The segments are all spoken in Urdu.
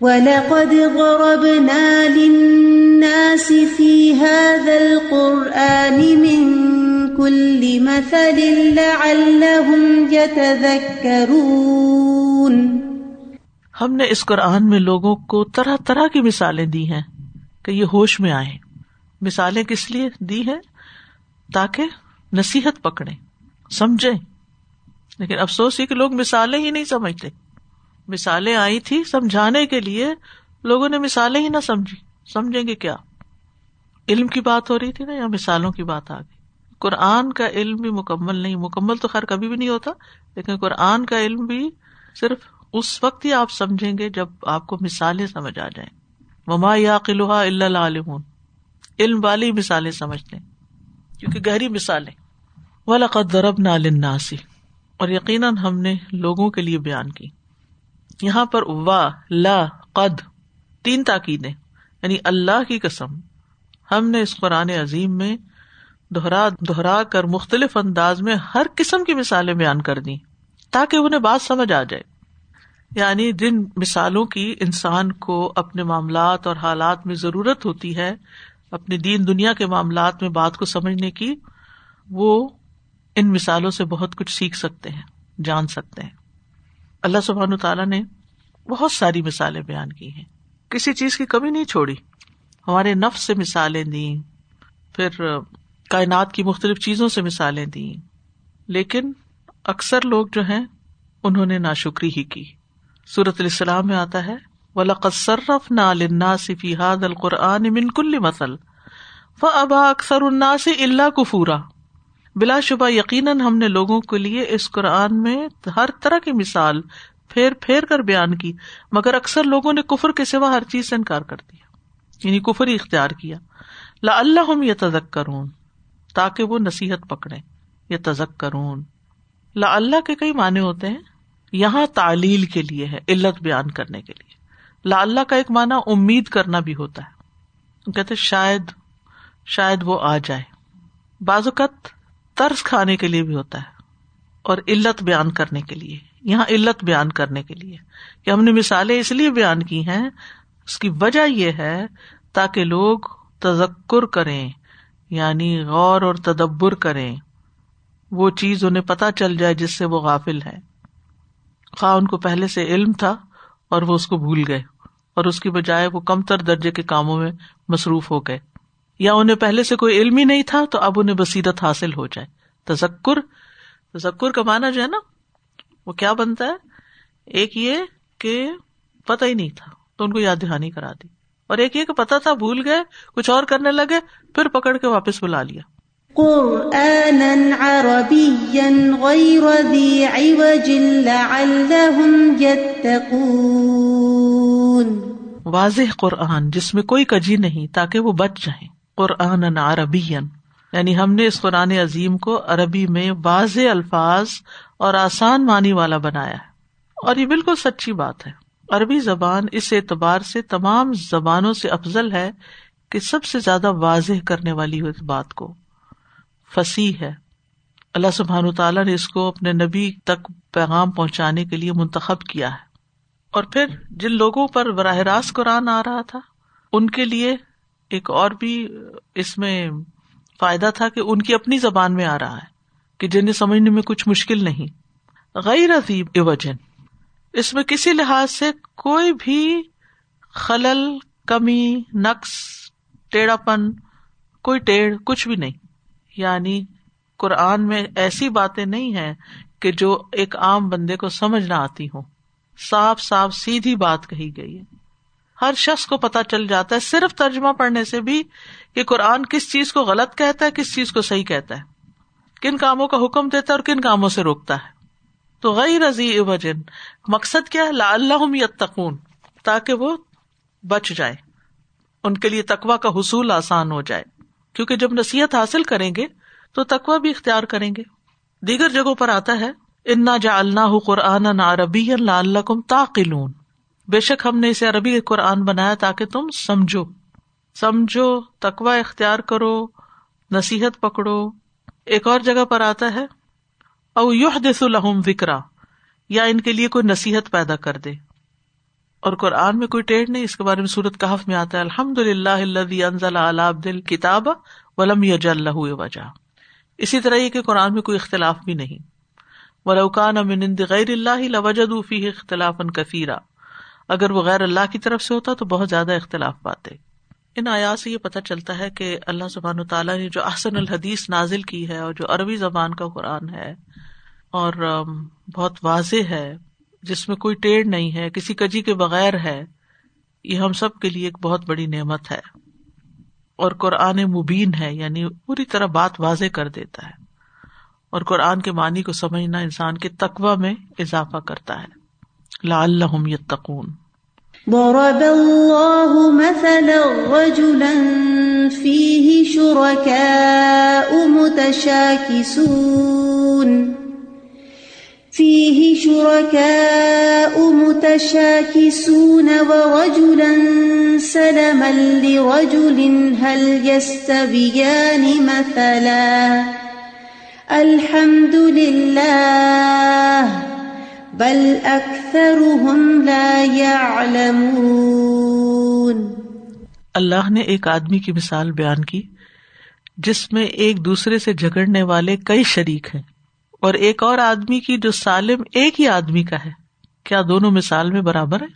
وَلَقَدْ ضَرَبْنَا لِلنَّاسِ فِي هَذَا الْقُرْآنِ مِنْ كُلِّ مَثَلٍ لَعَلَّهُمْ يَتَذَكَّرُونَ ہم نے اس قرآن میں لوگوں کو طرح طرح کی مثالیں دی ہیں کہ یہ ہوش میں آئے مثالیں کس لیے دی ہیں؟ تاکہ نصیحت پکڑے سمجھے لیکن افسوس یہ کہ لوگ مثالیں ہی نہیں سمجھتے۔ مثالیں آئی تھی سمجھانے کے لیے، لوگوں نے مثالیں ہی نہ سمجھی۔ سمجھیں گے کیا؟ علم کی بات ہو رہی تھی نا، یا مثالوں کی بات آ گئی؟ قرآن کا علم بھی مکمل نہیں۔ مکمل تو خیر کبھی بھی نہیں ہوتا، لیکن قرآن کا علم بھی صرف اس وقت ہی آپ سمجھیں گے جب آپ کو مثالیں سمجھ آ جائیں۔ مما یا قلوہ اللہ عالم علم والی مثالیں سمجھتے کیونکہ گہری مثالیں۔ و لقد درب نالناسی اور یقیناً ہم نے لوگوں کے لیے بیان کی۔ یہاں پر وا، لا، قد، تین تاکیدیں یعنی اللہ کی قسم۔ ہم نے اس قرآن عظیم میں دوہرا دوہرا کر مختلف انداز میں ہر قسم کی مثالیں بیان کر دی تاکہ انہیں بات سمجھ آ جائے۔ یعنی جن مثالوں کی انسان کو اپنے معاملات اور حالات میں ضرورت ہوتی ہے، اپنی دین دنیا کے معاملات میں بات کو سمجھنے کی، وہ ان مثالوں سے بہت کچھ سیکھ سکتے ہیں، جان سکتے ہیں۔ اللہ سبحان تعالیٰ نے بہت ساری مثالیں بیان کی ہیں۔ کسی چیز کی کمی نہیں چھوڑی۔ ہمارے نفس سے مثالیں دی پھر کائنات کی مختلف چیزوں سے مثالیں دی لیکن اکثر لوگ جو ہیں، انہوں نے ناشکری ہی کی۔ سورت السلام میں آتا ہے ولاقرف نہ صفی حاد القرآن من کل مسل و ابا اکثر الناس اللہ کفورا بلا شبہ یقیناً ہم نے لوگوں کے لیے اس قرآن میں ہر طرح کی مثال پھیر پھیر کر بیان کی، مگر اکثر لوگوں نے کفر کے سوا ہر چیز سے انکار کر دیا یعنی کفر ہی اختیار کیا۔ لا اللہ ہم یہ تزک کرون تاکہ وہ نصیحت پکڑے یہ تزک کرون لا اللہ کے کئی معنی ہوتے ہیں۔ یہاں تعلیل کے لیے ہے، علت بیان کرنے کے لیے۔ لا اللہ کا ایک معنی امید کرنا بھی ہوتا ہے۔ کہتے شاید شاید وہ آ جائے۔ بعض اوقات ترس کھانے کے لیے بھی ہوتا ہے اور علت بیان کرنے کے لیے، یہاں علت بیان کرنے کے لیے کہ ہم نے مثالیں اس لیے بیان کی ہیں، اس کی وجہ یہ ہے تاکہ لوگ تذکر کریں یعنی غور اور تدبر کریں۔ وہ چیز انہیں پتہ چل جائے جس سے وہ غافل ہے خواہ ان کو پہلے سے علم تھا اور وہ اس کو بھول گئے اور اس کی بجائے وہ کم تر درجے کے کاموں میں مصروف ہو گئے۔ یا انہیں پہلے سے کوئی علم ہی نہیں تھا تو اب انہیں بصیرت حاصل ہو جائے۔ تذکر تذکر کا مانا جو ہے نا وہ کیا بنتا ہے؟ ایک یہ کہ پتہ ہی نہیں تھا تو ان کو یاد دہانی کرا دی۔ اور ایک یہ کہ پتا تھا بھول گئے کچھ اور کرنے لگے پھر پکڑ کے واپس بلا لیا۔ واضح قرآن جس میں کوئی کجی نہیں تاکہ وہ بچ جائیں۔ قرآن عربی یعنی ہم نے اس قرآن عظیم کو عربی میں واضح الفاظ اور آسان معنی والا بنایا ہے۔ اور یہ بالکل سچی بات ہے۔ عربی زبان اس اعتبار سے تمام زبانوں سے افضل ہے کہ سب سے زیادہ واضح کرنے والی ہو اس بات کو۔ فصیح ہے۔ اللہ سبحان تعالیٰ نے اس کو اپنے نبی تک پیغام پہنچانے کے لیے منتخب کیا ہے۔ اور پھر جن لوگوں پر براہ راست قرآن آ رہا تھا، ان کے لیے ایک اور بھی اس میں فائدہ تھا کہ ان کی اپنی زبان میں آ رہا ہے کہ جنہیں سمجھنے میں کچھ مشکل نہیں۔ غیر عظیب وجن اس میں کسی لحاظ سے کوئی بھی خلل، کمی، نقص ٹیڑھا پن کوئی ٹیڑھ، کچھ بھی نہیں۔ یعنی قرآن میں ایسی باتیں نہیں ہے کہ جو ایک عام بندے کو سمجھ نہ آتی ہوں۔ صاف صاف، سیدھی بات کہی گئی ہے۔ ہر شخص کو پتا چل جاتا ہے صرف ترجمہ پڑھنے سے بھی کہ قرآن کس چیز کو غلط کہتا ہے، کس چیز کو صحیح کہتا ہے۔ کن کاموں کا حکم دیتا ہے اور کن کاموں سے روکتا ہے۔ تو غیر رضی وجن، مقصد کیا ہے؟ لا اللہ یتقون، تاکہ وہ بچ جائے۔ ان کے لیے تقوا کا حصول آسان ہو جائے۔ کیونکہ جب نصیحت حاصل کریں گے تو تقوا بھی اختیار کریں گے۔ دیگر جگہوں پر آتا ہے، انا جا اللہ قرآن عربی اللہ اللہ تاقلون بے شک ہم نے اسے عربی قرآن بنایا تاکہ تم سمجھو۔ سمجھو تقوا اختیار کرو، نصیحت پکڑو۔ ایک اور جگہ پر آتا ہے، او یوح دس الحم وکرا یا ان کے لیے کوئی نصیحت پیدا کر دے۔ اور قرآن میں کوئی ٹیڑھ نہیں، اس کے بارے میں سورت کہف میں آتا ہے الحمد للہ دل کتاب ولم یج اللہ وجہ۔ اسی طرح یہ کہ قرآن میں کوئی اختلاف بھی نہیں۔ ولوکان امن غیر اللہ لوجد فی اختلاف کثیرہ اگر وہ غیر اللہ کی طرف سے ہوتا تو بہت زیادہ اختلاف پاتے ان آیات سے یہ پتہ چلتا ہے کہ اللہ سبحان تعالیٰ نے جو احسن الحدیث نازل کی ہے اور جو عربی زبان کا قرآن ہے اور بہت واضح ہے، جس میں کوئی ٹیڑھ نہیں ہے، کسی کجی کے بغیر ہے، یہ ہم سب کے لیے ایک بہت بڑی نعمت ہے۔ اور قرآن مبین ہے یعنی پوری طرح بات واضح کر دیتا ہے۔ اور قرآن کے معنی کو سمجھنا انسان کے تقوا میں اضافہ کرتا ہے۔ لعلهم يتقون ضرب الله مثلا رجلا فيه شركاء متشاكسون فيه شركاء متشاكسون ورجلا سلما لرجل هل يستبيان مثلا۔ الحمد لله بل اللہ نے ایک آدمی کی مثال بیان کی جس میں ایک دوسرے سے جھگڑنے والے کئی شریک ہیں اور ایک اور آدمی کی جو سالم ایک ہی آدمی کا ہے۔ کیا دونوں مثال میں برابر ہے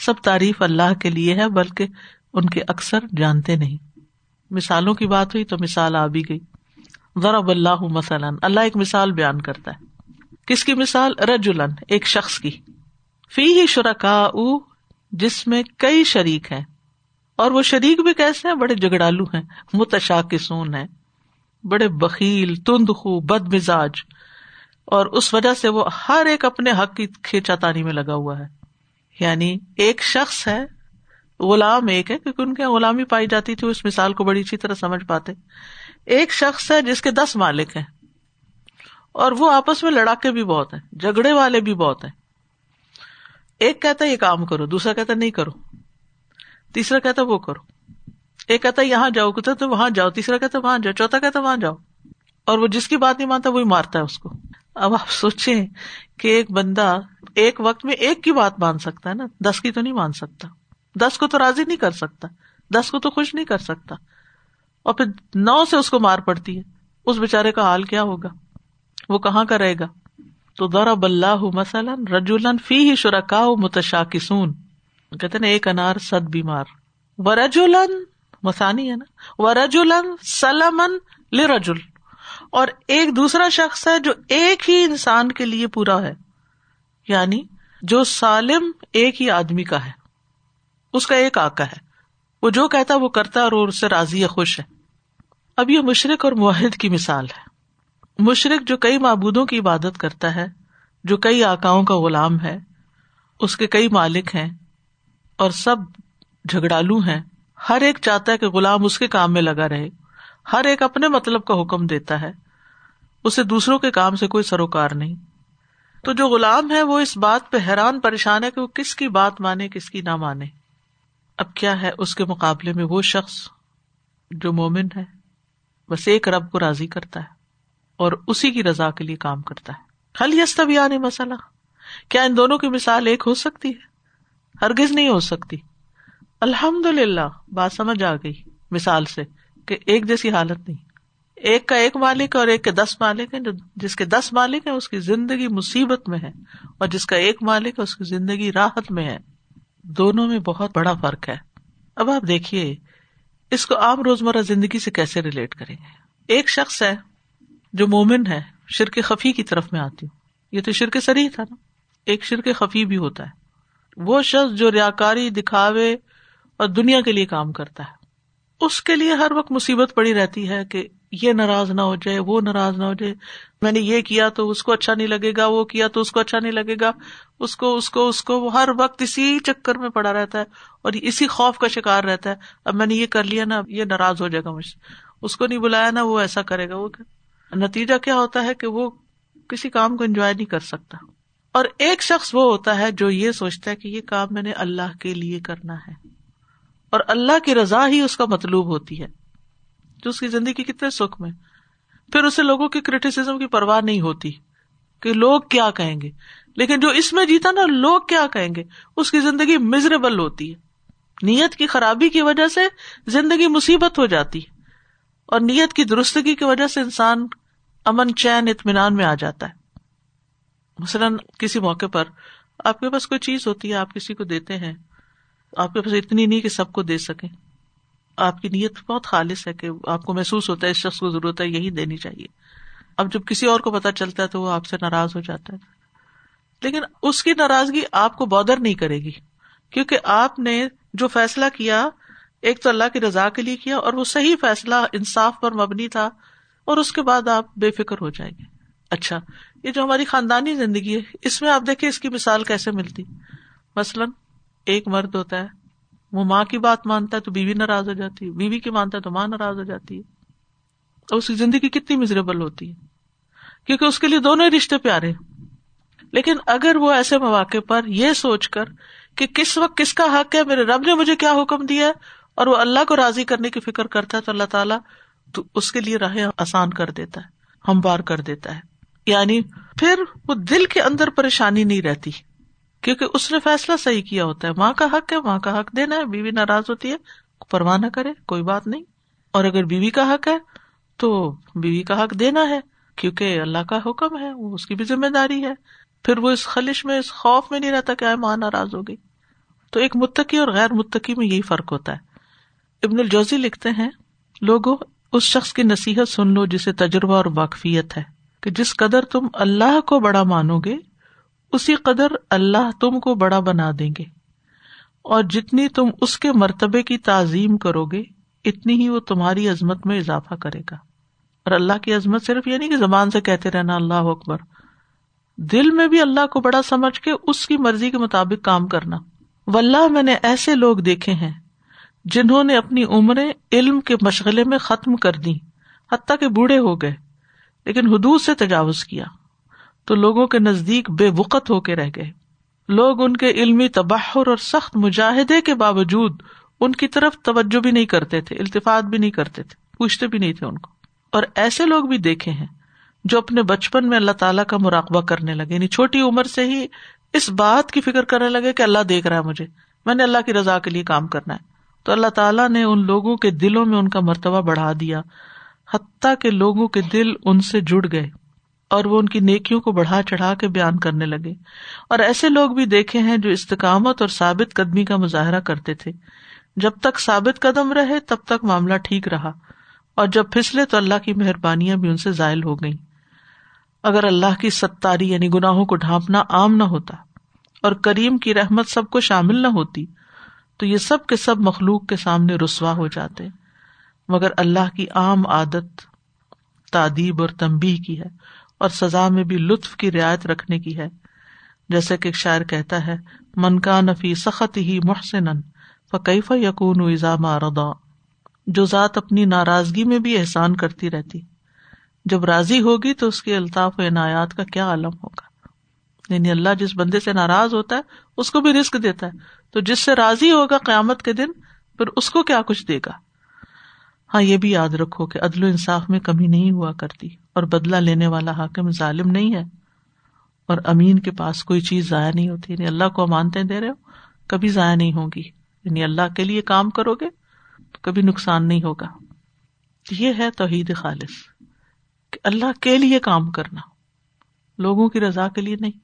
سب تعریف اللہ کے لیے ہے بلکہ ان کے اکثر جانتے نہیں۔ مثالوں کی بات ہوئی تو مثال آ بھی گئی۔ ضرب اللہ مثلاً۔ اللہ ایک مثال بیان کرتا ہے۔ کس کی مثال؟ رجولن ایک شخص کی۔ فی ہی شرکا جس میں کئی شریک ہیں۔ اور وہ شریک بھی کیسے ہیں؟ بڑے جگڑالو ہیں متشا کسون بڑے بکیل تند خو بد مزاج اور اس وجہ سے وہ ہر ایک اپنے حق کی کھینچا تانی میں لگا ہوا ہے۔ یعنی ایک شخص ہے، غلام ایک ہے، کیونکہ ان کے غلامی پائی جاتی تھی، اس مثال کو بڑی اچھی طرح سمجھ پاتے۔ ایک شخص ہے جس کے دس مالک ہیں۔ اور وہ آپس میں لڑاکے بھی بہت ہیں، جھگڑے والے بھی بہت ہیں۔ ایک کہتا ہے یہ کام کرو، دوسرا کہتا نہیں کرو۔ تیسرا کہتا وہ کرو۔ ایک کہتا ہے یہاں جاؤ، کہتا تو وہاں جاؤ۔ تیسرا کہتا وہاں جاؤ۔ چوتھا کہتا وہاں جاؤ۔ اور وہ جس کی بات نہیں مانتا، وہی مارتا ہے اس کو۔ اب آپ سوچیں کہ ایک بندہ ایک وقت میں ایک کی بات مان سکتا ہے نا۔ دس کی تو نہیں مان سکتا۔ دس کو تو راضی نہیں کر سکتا۔ دس کو تو خوش نہیں کر سکتا۔ اور پھر نو سے اس کو مار پڑتی ہے۔ اس بےچارے کا حال کیا ہوگا؟ وہ کہاں کا رہے گا؟ تو ضرب اللہ مثلاً رجولن فی ہی شرکا متشاکسون۔ کہتے نا، ایک انار، سد بیمار۔ و مسانی ہے نا و سلمن لرجل۔ اور ایک دوسرا شخص ہے جو ایک ہی انسان کے لیے پورا ہے یعنی جو سالم ایک ہی آدمی کا ہے۔ اس کا ایک آکا ہے۔ وہ جو کہتا وہ کرتا اور اس سے راضی ہے خوش ہے۔ اب یہ مشرق اور معاہد کی مثال ہے۔ مشرق جو کئی معبودوں کی عبادت کرتا ہے، جو کئی آکاؤں کا غلام ہے، اس کے کئی مالک ہیں اور سب جھگڑالو ہیں۔ ہر ایک چاہتا ہے کہ غلام اس کے کام میں لگا رہے۔ ہر ایک اپنے مطلب کا حکم دیتا ہے۔ اسے دوسروں کے کام سے کوئی سروکار نہیں۔ تو جو غلام ہے، وہ اس بات پہ حیران پریشان ہے کہ وہ کس کی بات مانے، کس کی نہ مانے۔ اب کیا ہے اس کے مقابلے میں وہ شخص جو مومن ہے؟ بس ایک رب کو راضی کرتا ہے۔ اور اسی کی رضا کے لیے کام کرتا ہے۔ حل یس مسئلہ۔ کیا ان دونوں کی مثال ایک ہو سکتی ہے؟ ہرگز نہیں ہو سکتی۔ الحمد للہ بات سمجھ آ گئی۔ مثال سے کہ ایک جیسی حالت نہیں۔ ایک کا ایک مالک اور ایک کے دس مالک ہے جو جس کے دس مالک ہے اس کی زندگی مصیبت میں ہے۔ اور جس کا ایک مالک ہے، اس کی زندگی راحت میں ہے۔ دونوں میں بہت بڑا فرق ہے۔ اب آپ دیکھیے، اس کو عام روزمرہ زندگی سے کیسے ریلیٹ کریں گے؟ ایک شخص ہے جو مومن ہے، شرک خفی کی طرف میں آتی ہوں۔ یہ تو شرک سری تھا نا۔ ایک شرک خفی بھی ہوتا ہے۔ وہ شخص جو ریا کاری دکھاوے اور دنیا کے لیے کام کرتا ہے۔ اس کے لیے ہر وقت مصیبت پڑی رہتی ہے کہ یہ ناراض نہ ہو جائے، وہ ناراض نہ ہو جائے۔ میں نے یہ کیا تو اس کو اچھا نہیں لگے گا، وہ کیا تو اس کو اچھا نہیں لگے گا۔ اس کو اس کو اس کو وہ ہر وقت اسی چکر میں پڑا رہتا ہے اور اسی خوف کا شکار رہتا ہے۔ اب میں نے یہ کر لیا نا یہ ناراض ہو جائے گا مجھ سے۔ اس کو نہیں بلایا نا، وہ ایسا کرے گا، وہ نتیجہ کیا ہوتا ہے کہ وہ کسی کام کو انجوائے نہیں کر سکتا۔ اور ایک شخص وہ ہوتا ہے جو یہ سوچتا ہے کہ یہ کام میں نے اللہ کے لیے کرنا ہے۔ اور اللہ کی رضا ہی اس کا مطلوب ہوتی ہے، جو اس کی زندگی کتنے سکھ میں۔ پھر اسے لوگوں کی کریٹیسم کی پرواہ نہیں ہوتی کہ لوگ کیا کہیں گے۔ لیکن جو اس میں جیتا نا، لوگ کیا کہیں گے؟ اس کی زندگی مزریبل ہوتی ہے۔ نیت کی خرابی کی وجہ سے زندگی مصیبت ہو جاتی ہے۔ اور نیت کی درستگی کی وجہ سے انسان امن، چین، اطمینان میں آ جاتا ہے۔ مثلاً کسی موقع پر آپ کے پاس کوئی چیز ہوتی ہے، آپ کسی کو دیتے ہیں، آپ کے پاس اتنی نہیں کہ سب کو دے سکیں۔ آپ کی نیت بہت خالص ہے کہ آپ کو محسوس ہوتا ہے اس شخص کو ضرورت ہے، یہی دینی چاہیے۔ اب جب کسی اور کو پتا چلتا ہے تو وہ آپ سے ناراض ہو جاتا ہے۔ لیکن اس کی ناراضگی آپ کو بودر نہیں کرے گی، کیونکہ آپ نے جو فیصلہ کیا ایک تو اللہ کی رضا کے لیے کیا اور وہ صحیح فیصلہ انصاف پر مبنی تھا اور اس کے بعد آپ بے فکر ہو جائیں گے۔ اچھا یہ جو ہماری خاندانی زندگی ہے، اس میں آپ دیکھیں اس کی مثال کیسے ملتی؟ مثلاً ایک مرد ہوتا ہے، وہ ماں کی بات مانتا ہے تو بیوی ناراض ہو جاتی ہے، بیوی کی مانتا ہے تو ماں ناراض ہو جاتی ہے۔ اور اس کی زندگی کتنی مزریبل ہوتی ہے، کیونکہ اس کے لیے دونوں ہی رشتے پیارے لیکن اگر وہ ایسے مواقع پر یہ سوچ کر کہ کس وقت کس کا حق ہے، میرے رب نے مجھے کیا حکم دیا ہے اور وہ اللہ کو راضی کرنے کی فکر کرتا ہے تو اللہ تعالیٰ تو اس کے لیے راہیں آسان کر دیتا ہے، ہموار کر دیتا ہے۔ یعنی پھر وہ دل کے اندر پریشانی نہیں رہتی، کیونکہ اس نے فیصلہ صحیح کیا ہوتا ہے۔ ماں کا حق ہے، ماں کا حق دینا ہے، بیوی ناراض ہوتی ہے، پرواہ نہ کرے، کوئی بات نہیں۔ اور اگر بیوی کا حق ہے تو بیوی کا حق دینا ہے، کیونکہ اللہ کا حکم ہے، وہ اس کی بھی ذمہ داری ہے۔ پھر وہ اس خلش میں، اس خوف میں نہیں رہتا کہ آئے ماں ناراض ہو گئی۔ تو ایک متقی اور غیر متقی میں یہی فرق ہوتا ہے۔ ابن الجوزی لکھتے ہیں لوگوں اس شخص کی نصیحت سن لو جسے تجربہ اور واقفیت ہے کہ جس قدر تم اللہ کو بڑا مانو گے، اسی قدر اللہ تم کو بڑا بنا دیں گے۔ اور جتنی تم اس کے مرتبے کی تعظیم کرو گے، اتنی ہی وہ تمہاری عظمت میں اضافہ کرے گا۔ اور اللہ کی عظمت صرف یہ نہیں کہ زبان سے کہتے رہنا، اللہ اکبر۔ دل میں بھی اللہ کو بڑا سمجھ کے اس کی مرضی کے مطابق کام کرنا۔ ولہ میں نے ایسے لوگ دیکھے ہیں جنہوں نے اپنی عمریں علم کے مشغلے میں ختم کر دی حتیٰ کہ بوڑھے ہو گئے، لیکن حدود سے تجاوز کیا۔ تو لوگوں کے نزدیک بے وقت ہو کے رہ گئے۔ لوگ ان کے علمی تباہر اور سخت مجاہدے کے باوجود ان کی طرف توجہ بھی نہیں کرتے تھے التفاط بھی نہیں کرتے تھے، پوچھتے بھی نہیں تھے ان کو۔ اور ایسے لوگ بھی دیکھے ہیں جو اپنے بچپن میں اللہ تعالیٰ کا مراقبہ کرنے لگے۔ یعنی چھوٹی عمر سے ہی اس بات کی فکر کرنے لگے کہ اللہ دیکھ رہا ہے مجھے، میں نے اللہ کی رضا کے لیے کام کرنا ہے۔ تو اللہ تعالیٰ نے ان لوگوں کے دلوں میں ان کا مرتبہ بڑھا دیا، حتیٰ کہ لوگوں کے دل ان سے جڑ گئے اور وہ ان کی نیکیوں کو بڑھا چڑھا کے بیان کرنے لگے۔ اور ایسے لوگ بھی دیکھے ہیں جو استقامت اور ثابت قدمی کا مظاہرہ کرتے تھے۔ جب تک ثابت قدم رہے، تب تک معاملہ ٹھیک رہا۔ اور جب پھسلے، تو اللہ کی مہربانیاں بھی ان سے ذائل ہو گئی اگر اللہ کی ستاری یعنی گناہوں کو ڈھانپنا عام نہ ہوتا اور کریم کی رحمت سب کو شامل نہ ہوتی تو یہ سب کے سب مخلوق کے سامنے رسوا ہو جاتے مگر اللہ کی عام عادت تعدیب اور تمبی کی ہے اور سزا میں بھی لطف کی رعایت رکھنے کی ہے۔ جیسے کہ ایک شاعر کہتا ہے، من کا نفی سخت ہی محسن فقیف یقون ردا جو ذات اپنی ناراضگی میں بھی احسان کرتی رہتی۔ جب راضی ہوگی تو اس کی الطاف و عنایات کا کیا عالم ہوگا۔ یعنی اللہ جس بندے سے ناراض ہوتا ہے، اس کو بھی رسک دیتا ہے۔ تو جس سے راضی ہوگا قیامت کے دن، پھر اس کو کیا کچھ دے گا؟ ہاں یہ بھی یاد رکھو کہ عدل و انصاف میں کمی نہیں ہوا کرتی اور بدلا لینے والا حاکم ظالم نہیں ہے۔ اور امین کے پاس کوئی چیز ضائع نہیں ہوتی یعنی اللہ کو امانتے دے رہے ہو، کبھی ضائع نہیں ہوگی۔ یعنی اللہ کے لیے کام کرو گے تو کبھی نقصان نہیں ہوگا۔ یہ ہے توحید خالص کہ اللہ کے لیے کام کرنا، لوگوں کی رضا کے لیے نہیں۔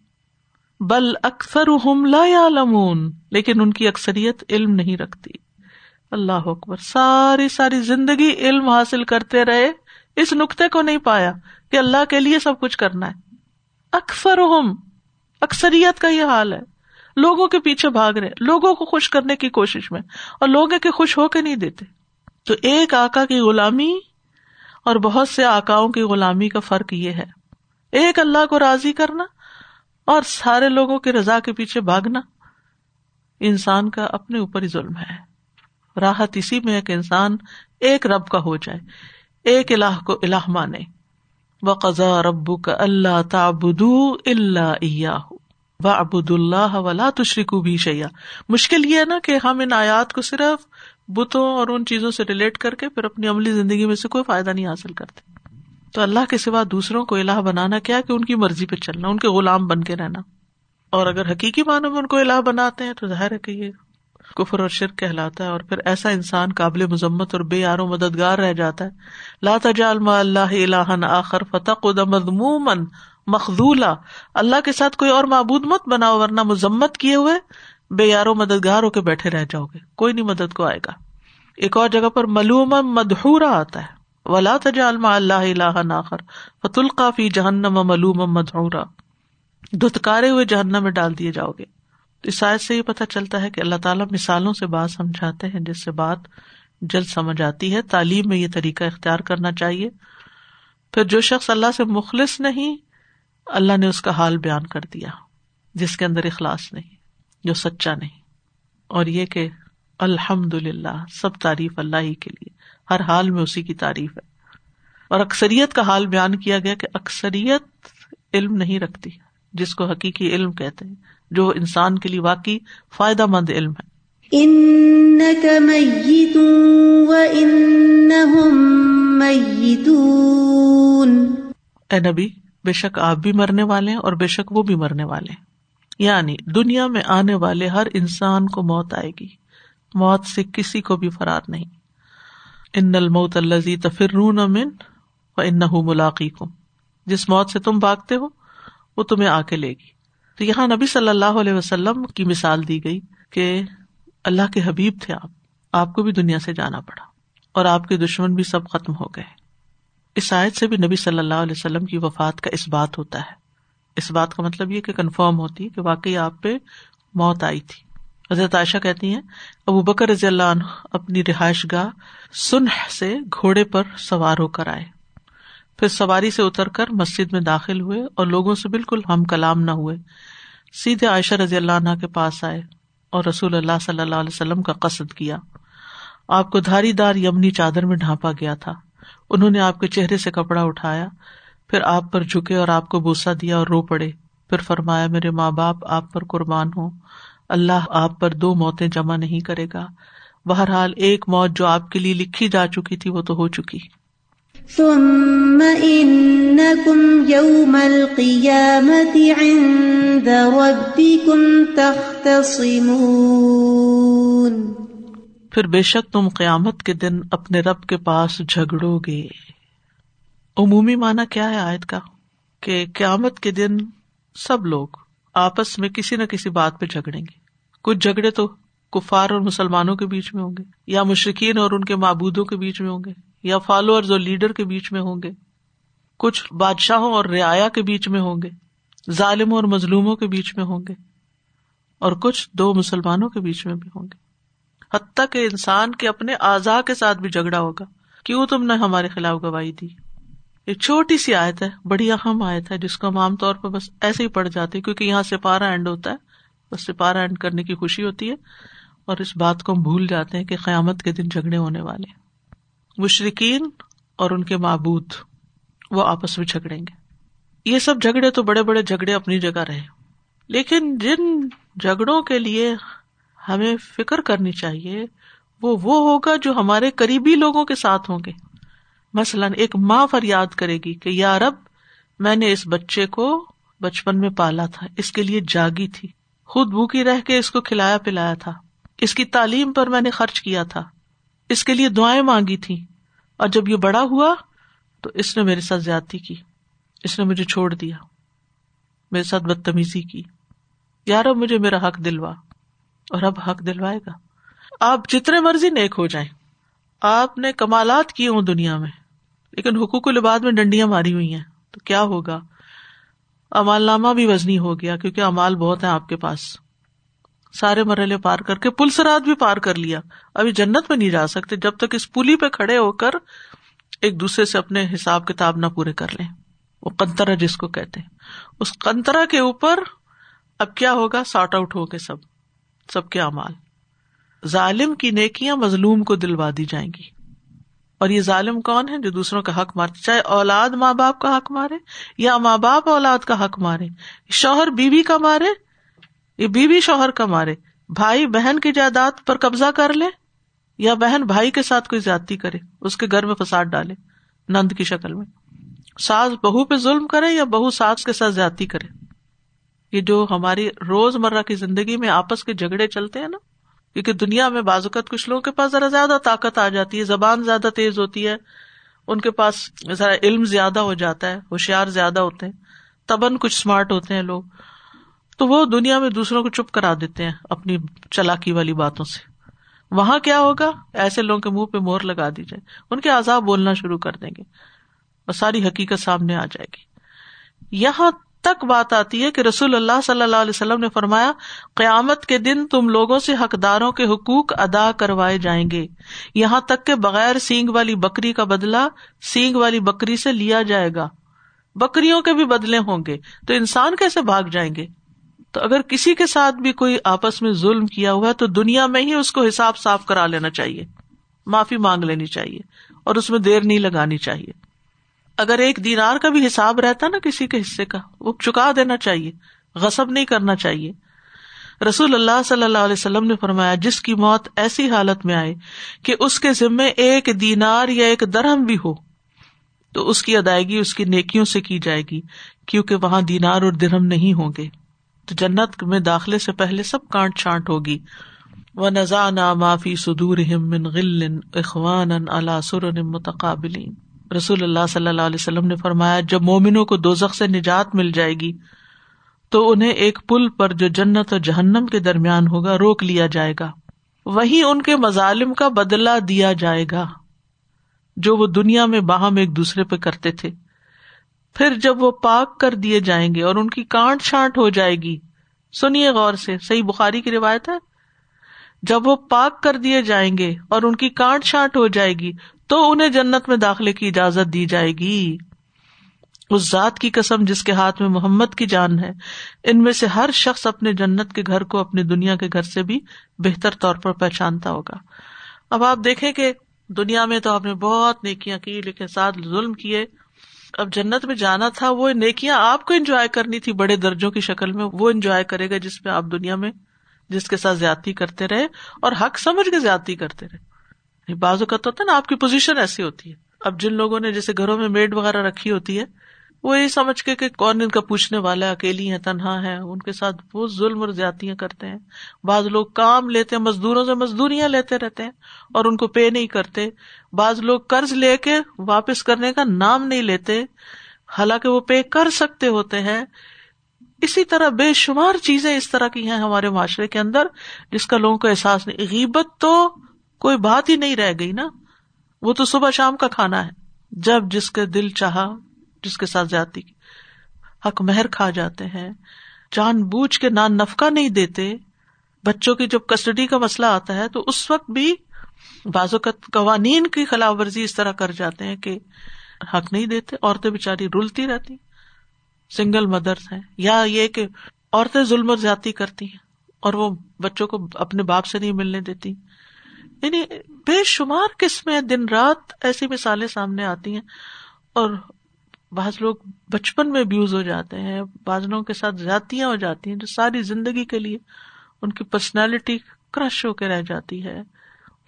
بل اکثر لا لمون لیکن ان کی اکثریت علم نہیں رکھتی۔ اللہ اکبر، ساری ساری زندگی علم حاصل کرتے رہے، اس نقطے کو نہیں پایا کہ اللہ کے لیے سب کچھ کرنا ہے۔ اکثر اکثریت کا یہ حال ہے۔ لوگوں کے پیچھے بھاگ رہے، لوگوں کو خوش کرنے کی کوشش میں، اور لوگ کے خوش ہو کے نہیں دیتے۔ تو ایک آکا کی غلامی اور بہت سے آکاؤں کی غلامی کا فرق یہ ہے۔ ایک اللہ کو راضی کرنا اور سارے لوگوں کی رضا کے پیچھے بھاگنا انسان کا اپنے اوپر ہی ظلم ہے۔ راحت اسی میں ہے کہ انسان ایک رب کا ہو جائے، ایک الہ کو الہ مانے۔ و قزا ربو کا اللہ تابد اللہ و اللہ ولا تشریق بھی شیا مشکل یہ ہے نا کہ ہم ان آیات کو صرف بتوں اور ان چیزوں سے ریلیٹ کر کے پھر اپنی عملی زندگی میں سے کوئی فائدہ نہیں حاصل کرتے۔ تو اللہ کے سوا دوسروں کو الہ بنانا کیا کہ ان کی مرضی پہ چلنا، ان کے غلام بن کے رہنا؟ اور اگر حقیقی معنوں میں ان کو الہ بناتے ہیں تو ظاہر ہے کہ یہ کفر اور شرک کہلاتا ہے اور پھر ایسا انسان قابل مذمت اور بے یارو مددگار رہ جاتا ہے۔ لاتا جالما اللہ الہن آخر فتح مضمومن مخدولا اللہ کے ساتھ کوئی اور معبود مت بناؤ، ورنہ مذمت کیے ہوئے بے یارو مددگار ہو کے بیٹھے رہ جاؤ گے۔ کوئی نہیں مدد کو آئے گا۔ ایک اور جگہ پر ملوم مدہورا آتا ہے۔ ولا تجالما اللہ الہ آخر فت القافی جہنم ملوم مدہورا دھتکارے ہوئے جہنم میں ڈال دیے جاؤ گے۔ اس آیت سے یہ پتہ چلتا ہے کہ اللہ تعالیٰ مثالوں سے بات سمجھاتے ہیں، جس سے بات جلد سمجھ آتی ہے۔ تعلیم میں یہ طریقہ اختیار کرنا چاہیے۔ پھر جو شخص اللہ سے مخلص نہیں، اللہ نے اس کا حال بیان کر دیا، جس کے اندر اخلاص نہیں، جو سچا نہیں۔ اور یہ کہ الحمد للہ سب تعریف اللہ ہی کے لیے۔ ہر حال میں اسی کی تعریف ہے۔ اور اکثریت کا حال بیان کیا گیا کہ اکثریت علم نہیں رکھتی جس کو حقیقی علم کہتے ہیں جو انسان کے لیے واقعی فائدہ مند علم ہے۔ اے نبی بے شک آپ بھی مرنے والے ہیں اور بے شک وہ بھی مرنے والے ہیں۔ یعنی دنیا میں آنے والے ہر انسان کو موت آئے گی۔ موت سے کسی کو بھی فرار نہیں۔ ان الموت الزی تفرون امن و ان ملاقی کو جس موت سے تم بھاگتے ہو، وہ تمہیں آ کے لے گی۔ تو یہاں نبی صلی اللہ علیہ وسلم کی مثال دی گئی کہ اللہ کے حبیب تھے آپ۔ آپ کو بھی دنیا سے جانا پڑا اور آپ کے دشمن بھی سب ختم ہو گئے۔ اس آیت سے بھی نبی صلی اللہ علیہ وسلم کی وفات کا اس بات ہوتا ہے۔ اس بات کا مطلب یہ کہ کنفرم ہوتی ہے کہ واقعی آپ پہ موت آئی تھی۔ حضرت عائشہ کہتی ہیں، ابو بکر رضی اللہ عنہ اپنی رہائش گاہ سنہ سے گھوڑے پر سوار ہو کر آئے۔ پھر سواری سے اتر کر مسجد میں داخل ہوئے اور لوگوں سے بالکل ہم کلام نہ ہوئے۔ سیدھے عائشہ رضی اللہ عنہ کے پاس آئے اور رسول اللہ صلی اللہ علیہ وسلم کا قصد کیا۔ آپ کو دھاری دار یمنی چادر میں ڈھانپا گیا تھا۔ انہوں نے آپ کے چہرے سے کپڑا اٹھایا، پھر آپ پر جھکے اور آپ کو بوسا دیا اور رو پڑے۔ پھر فرمایا، میرے ماں باپ، آپ پر قربان ہو اللہ آپ پر دو موتیں جمع نہیں کرے گا۔ بہرحال ایک موت جو آپ کے لیے لکھی جا چکی تھی وہ تو ہو چکی۔ ثم إنكم يوم القيامة عند ربكم تختصمون۔ پھر بے شک تم قیامت کے دن اپنے رب کے پاس جھگڑو گے۔ عمومی معنی کیا ہے آیت کا؟ کہ قیامت کے دن سب لوگ آپس میں کسی نہ کسی بات پہ جھگڑیں گے۔ کچھ جھگڑے تو کفار اور مسلمانوں کے بیچ میں ہوں گے، یا مشرقین اور ان کے معبودوں کے بیچ میں ہوں گے، یا فالوئر اور لیڈر کے بیچ میں ہوں گے۔ کچھ بادشاہوں اور رعایا کے بیچ میں ہوں گے، ظالموں اور مظلوموں کے بیچ میں ہوں گے، اور کچھ دو مسلمانوں کے بیچ میں بھی ہوں گے۔ حتیٰ کہ انسان کے اپنے اعضاء کے ساتھ بھی جھگڑا ہوگا۔ کیوں تم نے ہمارے خلاف گواہی دی؟ ایک چھوٹی سی آیت ہے، بڑی اہم آیت ہے، جس کو ہم عام طور پر بس ایسے ہی پڑ جاتے کیونکہ یہاں سپارہ اینڈ ہوتا ہے۔ بس سپارہ اینڈ کرنے کی خوشی ہوتی ہے اور اس بات کو ہم بھول جاتے ہیں کہ قیامت کے دن جھگڑے ہونے والے مشرقین اور ان کے معبود وہ آپس میں جھگڑیں گے۔ یہ سب جھگڑے تو بڑے بڑے جھگڑے اپنی جگہ رہے۔ لیکن جن جھگڑوں کے لیے ہمیں فکر کرنی چاہیے، وہ وہ ہوگا جو ہمارے قریبی لوگوں کے ساتھ ہوں گے۔ مثلاً ایک ماں فریاد کرے گی کہ، یا رب، میں نے اس بچے کو بچپن میں پالا تھا، اس کے لیے جاگی تھی۔ خود بھوکی رہ کے اس کو کھلایا پلایا تھا۔ اس کی تعلیم پر میں نے خرچ کیا تھا۔ اس کے لیے دعائیں مانگی تھی اور جب یہ بڑا ہوا تو اس نے میرے ساتھ زیادتی کی۔ اس نے مجھے چھوڑ دیا۔ میرے ساتھ بدتمیزی کی۔ یار اب مجھے میرا حق دلوا۔ اور اب حق دلوائے گا۔ آپ جتنے مرضی نیک ہو جائیں۔ آپ نے کمالات کیے ہوں دنیا میں۔ لیکن حقوق الباد میں ڈنڈیاں ماری ہوئی ہیں۔ تو کیا ہوگا؟ امال نامہ بھی وزنی ہو گیا کیونکہ امال بہت ہے آپ کے پاس۔ سارے مرحلے پار کر کے پل سرات بھی پار کر لیا۔ ابھی جنت میں نہیں جا سکتے جب تک اس پلی پہ کھڑے ہو کر ایک دوسرے سے اپنے حساب کتاب نہ پورے کر لیں۔ وہ کنترا جس کو کہتے اس کنترا کے اوپر اب کیا ہوگا؟ سارٹ آؤٹ ہو کے سب۔ سب کے امال۔ ظالم کی نیکیاں مظلوم کو دلوا دی جائیں گی۔ اور یہ ظالم کون ہے جو دوسروں کا حق مارتے چاہے اولاد ماں باپ کا حق مارے یا ماں باپ اولاد کا حق مارے۔ شوہر بیوی کا مارے یہ بیوی شوہر کا مارے۔ بھائی بہن کی جائیداد پر قبضہ کر لے یا بہن بھائی کے ساتھ کوئی زیادتی کرے، اس کے گھر میں فساد ڈالے، نند کی شکل میں۔ ساس بہو پہ ظلم کرے یا بہو ساس کے ساتھ زیادتی کرے۔ یہ جو ہماری روز مرہ کی زندگی میں آپس کے جھگڑے چلتے ہیں نا کیونکہ دنیا میں بازوقت کچھ لوگوں کے پاس ذرا زیادہ طاقت آ جاتی ہے، زبان زیادہ تیز ہوتی ہے، ان کے پاس ذرا علم زیادہ ہو جاتا ہے، ہوشیار زیادہ ہوتے ہیں تبن کچھ اسمارٹ ہوتے ہیں لوگ۔ تو وہ دنیا میں دوسروں کو چپ کرا دیتے ہیں اپنی چلاکی والی باتوں سے۔ وہاں کیا ہوگا؟ ایسے لوگوں کے منہ پہ مور لگا دی جائے۔ ان کے عذاب بولنا شروع کر دیں گے اور ساری حقیقت سامنے آ جائے گی۔ یہاں تک بات آتی ہے کہ رسول اللہ صلی اللہ علیہ وسلم نے فرمایا، قیامت کے دن تم لوگوں سے حقداروں کے حقوق ادا کروائے جائیں گے۔ یہاں تک کہ بغیر سینگ والی بکری کا بدلا سینگ والی بکری سے لیا جائے گا۔ بکریوں کے بھی بدلے ہوں گے۔ تو انسان کیسے بھاگ جائیں گے؟ تو اگر کسی کے ساتھ بھی کوئی آپس میں ظلم کیا ہوا ہے، تو دنیا میں ہی اس کو حساب صاف کرا لینا چاہیے۔ معافی مانگ لینی چاہیے اور اس میں دیر نہیں لگانی چاہیے۔ اگر ایک دینار کا بھی حساب رہتا نا کسی کے حصے کا، وہ چکا دینا چاہیے، غصب نہیں کرنا چاہیے۔ رسول اللہ صلی اللہ علیہ وسلم نے فرمایا، جس کی موت ایسی حالت میں آئے کہ اس کے ذمے ایک دینار یا ایک درہم بھی ہو، تو اس کی ادائیگی اس کی نیکیوں سے کی جائے گی، کیونکہ وہاں دینار اور درہم نہیں ہوں گے۔ تو جنت میں داخلے سے پہلے سب کانٹ چھانٹ ہوگی۔ وہ نزا نا معافی سدور غل اخوان اللہ سر متقابلین رسول اللہ صلی اللہ علیہ وسلم نے فرمایا، جب مومنوں کو دو سے نجات مل جائے گی، تو انہیں ایک پل پر جو جنت اور جہنم کے درمیان ہوگا روک لیا جائے گا۔ وہی ان کے مظالم کا بدلا دیا جائے گا، جو وہ دنیا میں باہم ایک دوسرے پہ کرتے تھے۔ پھر جب وہ پاک کر دیے جائیں گے اور ان کی کانٹ چھانٹ ہو جائے گی، سنیے غور سے، صحیح بخاری کی روایت ہے؟ جب وہ پاک کر دیے جائیں گے اور ان کی کانٹ چھانٹ ہو جائے گی تو انہیں جنت میں داخلے کی اجازت دی جائے گی۔ اس ذات کی قسم جس کے ہاتھ میں محمد کی جان ہے، ان میں سے ہر شخص اپنے جنت کے گھر کو اپنی دنیا کے گھر سے بھی بہتر طور پر پہچانتا ہوگا۔ اب آپ دیکھیں کہ دنیا میں تو آپ نے بہت نیکیاں کی، لیکن ساتھ ظلم کیے۔ اب جنت میں جانا تھا، وہ نیکیاں آپ کو انجوائے کرنی تھی بڑے درجوں کی شکل میں، وہ انجوائے کرے گا جس میں آپ دنیا میں، جس کے ساتھ زیادتی کرتے رہے اور حق سمجھ کے زیادتی کرتے رہے۔ بازو کا تو نا، آپ کی پوزیشن ایسی ہوتی ہے۔ اب جن لوگوں نے جیسے گھروں میں میڈ وغیرہ رکھی ہوتی ہے، وہ یہ سمجھ کے کہ کون ان کا پوچھنے والا اکیلی ہے تنہا ہے ان کے ساتھ بہت ظلم اور زیادتیاں کرتے ہیں۔ بعض لوگ کام لیتے ہیں، مزدوروں سے مزدوریاں لیتے رہتے ہیں اور ان کو پے نہیں کرتے۔ بعض لوگ قرض لے کے واپس کرنے کا نام نہیں لیتے، حالانکہ وہ پے کر سکتے ہوتے ہیں۔ اسی طرح بے شمار چیزیں اس طرح کی ہیں ہمارے معاشرے کے اندر، جس کا لوگوں کو احساس نہیں۔ غیبت تو کوئی بات ہی نہیں رہ گئی نا۔ وہ تو صبح شام کا کھانا ہے۔ جب جس کے دل چاہا، جس کے ساتھ جاتی، حق مہر کھا جاتے ہیں۔ جان بوجھ کے نان نفقہ نہیں دیتے۔ بچوں کی جب کسٹڈی کا مسئلہ آتا ہے تو اس وقت بھی بعض اوقات قوانین کی خلاف ورزی اس طرح کر جاتے ہیں کہ حق نہیں دیتے، عورتیں بےچاری رلتی رہتی۔ سنگل مدرس ہیں۔ یا یہ کہ عورتیں ظلم و زیادتی کرتی ہیں اور وہ بچوں کو اپنے باپ سے نہیں ملنے دیتی۔ یعنی بے شمار قسمیں دن رات ایسی مثالیں سامنے آتی ہیں اور بعض لوگ بچپن میں ابیوز ہو جاتے ہیں، بعض لوگوں کے ساتھ زیادتیاں ہو جاتی ہیں جو ساری زندگی کے لیے ان کی پرسنالٹی کرش ہو کے رہ جاتی ہے۔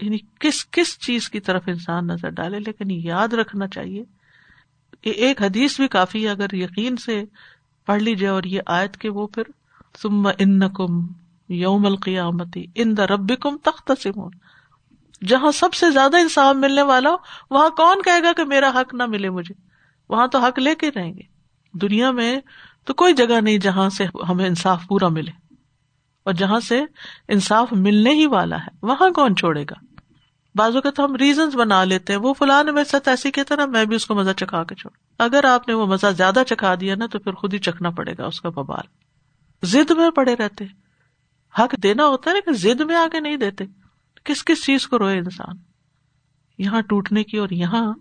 یعنی کس کس چیز کی طرف انسان نظر ڈالے، لیکن یاد رکھنا چاہیے۔ ایک حدیث بھی کافی ہے، اگر یقین سے پڑھ لیجیے اور یہ آیت کے وہ پھر سم ان کم یوم القیامتی ان دا رب کم تخت سمون جہاں سب سے زیادہ انصاف ملنے والا ہو، وہاں کون کہے گا کہ میرا حق نہ ملے مجھے؟ وہاں تو حق لے کے رہیں گے۔ دنیا میں تو کوئی جگہ نہیں جہاں سے ہمیں انصاف پورا ملے۔ اور جہاں سے انصاف ملنے ہی والا ہے، وہاں کون چھوڑے گا؟ بازو کا تو ہم ریزنس بنا لیتے ہیں، وہ فلاں نے میرے ساتھ ایسی کہتا نا میں بھی اس کو مزہ چکھا کے چھوڑ اگر آپ نے وہ مزہ زیادہ چکھا دیا نا، تو پھر خود ہی چکھنا پڑے گا، اس کا ببال۔ زد میں پڑے رہتے۔ حق دینا ہوتا ہے نا کہ زد میں آگے نہیں دیتے۔ کس کس چیز کو روئے انسان؟ یہاں ٹوٹنے کی اور یہاں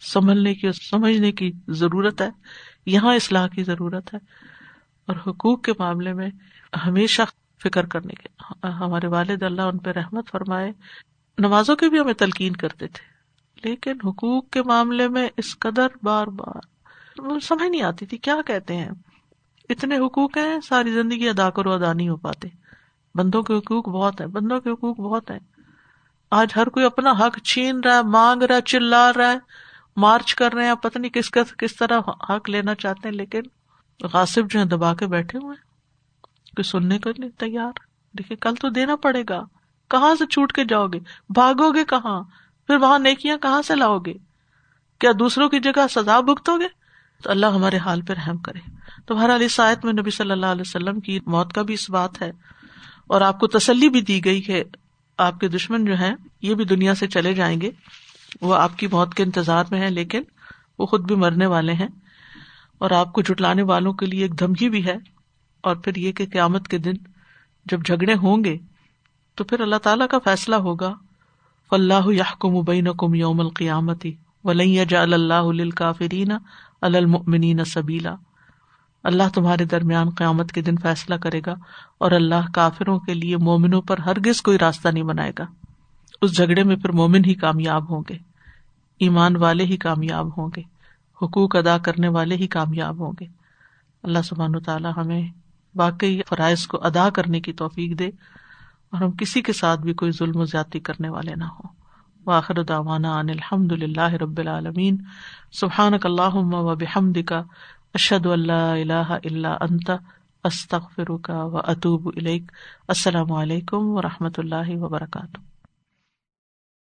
سنبھلنے کی اور سمجھنے کی ضرورت ہے، یہاں اصلاح کی ضرورت ہے۔ اور حقوق کے معاملے میں ہمیشہ فکر کرنے کے، ہمارے والد اللہ ان پہ رحمت فرمائے۔ نمازوں کی بھی ہمیں تلقین کرتے تھے، لیکن حقوق کے معاملے میں اس قدر بار بار سمجھ نہیں آتی تھی۔ کیا کہتے ہیں؟ اتنے حقوق ہیں، ساری زندگی ادا کرو، ادا نہیں ہو پاتے۔ بندوں کے حقوق بہت ہیں، بندوں کے حقوق بہت ہیں۔ آج ہر کوئی اپنا حق چھین رہا ہے، مانگ رہا ہے، چلا رہا ہے، مارچ کر رہے ہیں پتہ نہیں کس کا کس طرح حق لینا چاہتے ہیں، لیکن غاصب جو ہے دبا کے بیٹھے ہوئے کہ سننے کو نہیں تیار؟ دیکھیے، کل تو دینا پڑے گا۔ کہاں سے چھوٹ کے جاؤ گے؟ بھاگو گے کہاں؟ پھر وہاں نیکیاں کہاں سے لاؤ گے؟ کیا دوسروں کی جگہ سزا بھگتو گے؟ تو اللہ ہمارے حال پہ رحم کرے۔ تو ہر علی سائد میں نبی صلی اللہ علیہ وسلم کی موت کا بھی اس بات ہے، اور آپ کو تسلی بھی دی گئی کہ آپ کے دشمن جو ہیں، یہ بھی دنیا سے چلے جائیں گے۔ وہ آپ کی موت کے انتظار میں ہے لیکن وہ خود بھی مرنے والے ہیں۔ اور آپ کو جٹلانے والوں کے لیے ایک دھمکی بھی ہے۔ اور پھر یہ کہ قیامت کے دن جب جھگڑے ہوں گے، تو پھر اللہ تعالیٰ کا فیصلہ ہوگا۔ فلاح یحکم بین کم یوم القیامتی ولی جا اللہ کافرین المنین سبیلا اللہ تمہارے درمیان قیامت کے دن فیصلہ کرے گا اور اللہ کافروں کے لیے مومنوں پر ہرگز کوئی راستہ نہیں بنائے گا۔ اس جھگڑے میں پھر مومن ہی کامیاب ہوں گے۔ ایمان والے ہی کامیاب ہوں گے۔ حقوق ادا کرنے والے ہی کامیاب ہوں گے۔ اللہ سبحان تعالیٰ ہمیں واقعی فرائض کو ادا کرنے کی توفیق دے اور ہم کسی کے ساتھ بھی کوئی ظلم و زیادتی کرنے والے نہ ہوں۔ واخر داوانا ان الحمد للہ رب العالمین۔ سبحان اللہ و بحمد کا اشد اللہ اللہ اللہ انت استخ فرکا و اطوب السلام علیکم و رحمۃ اللہ وبرکاتہ.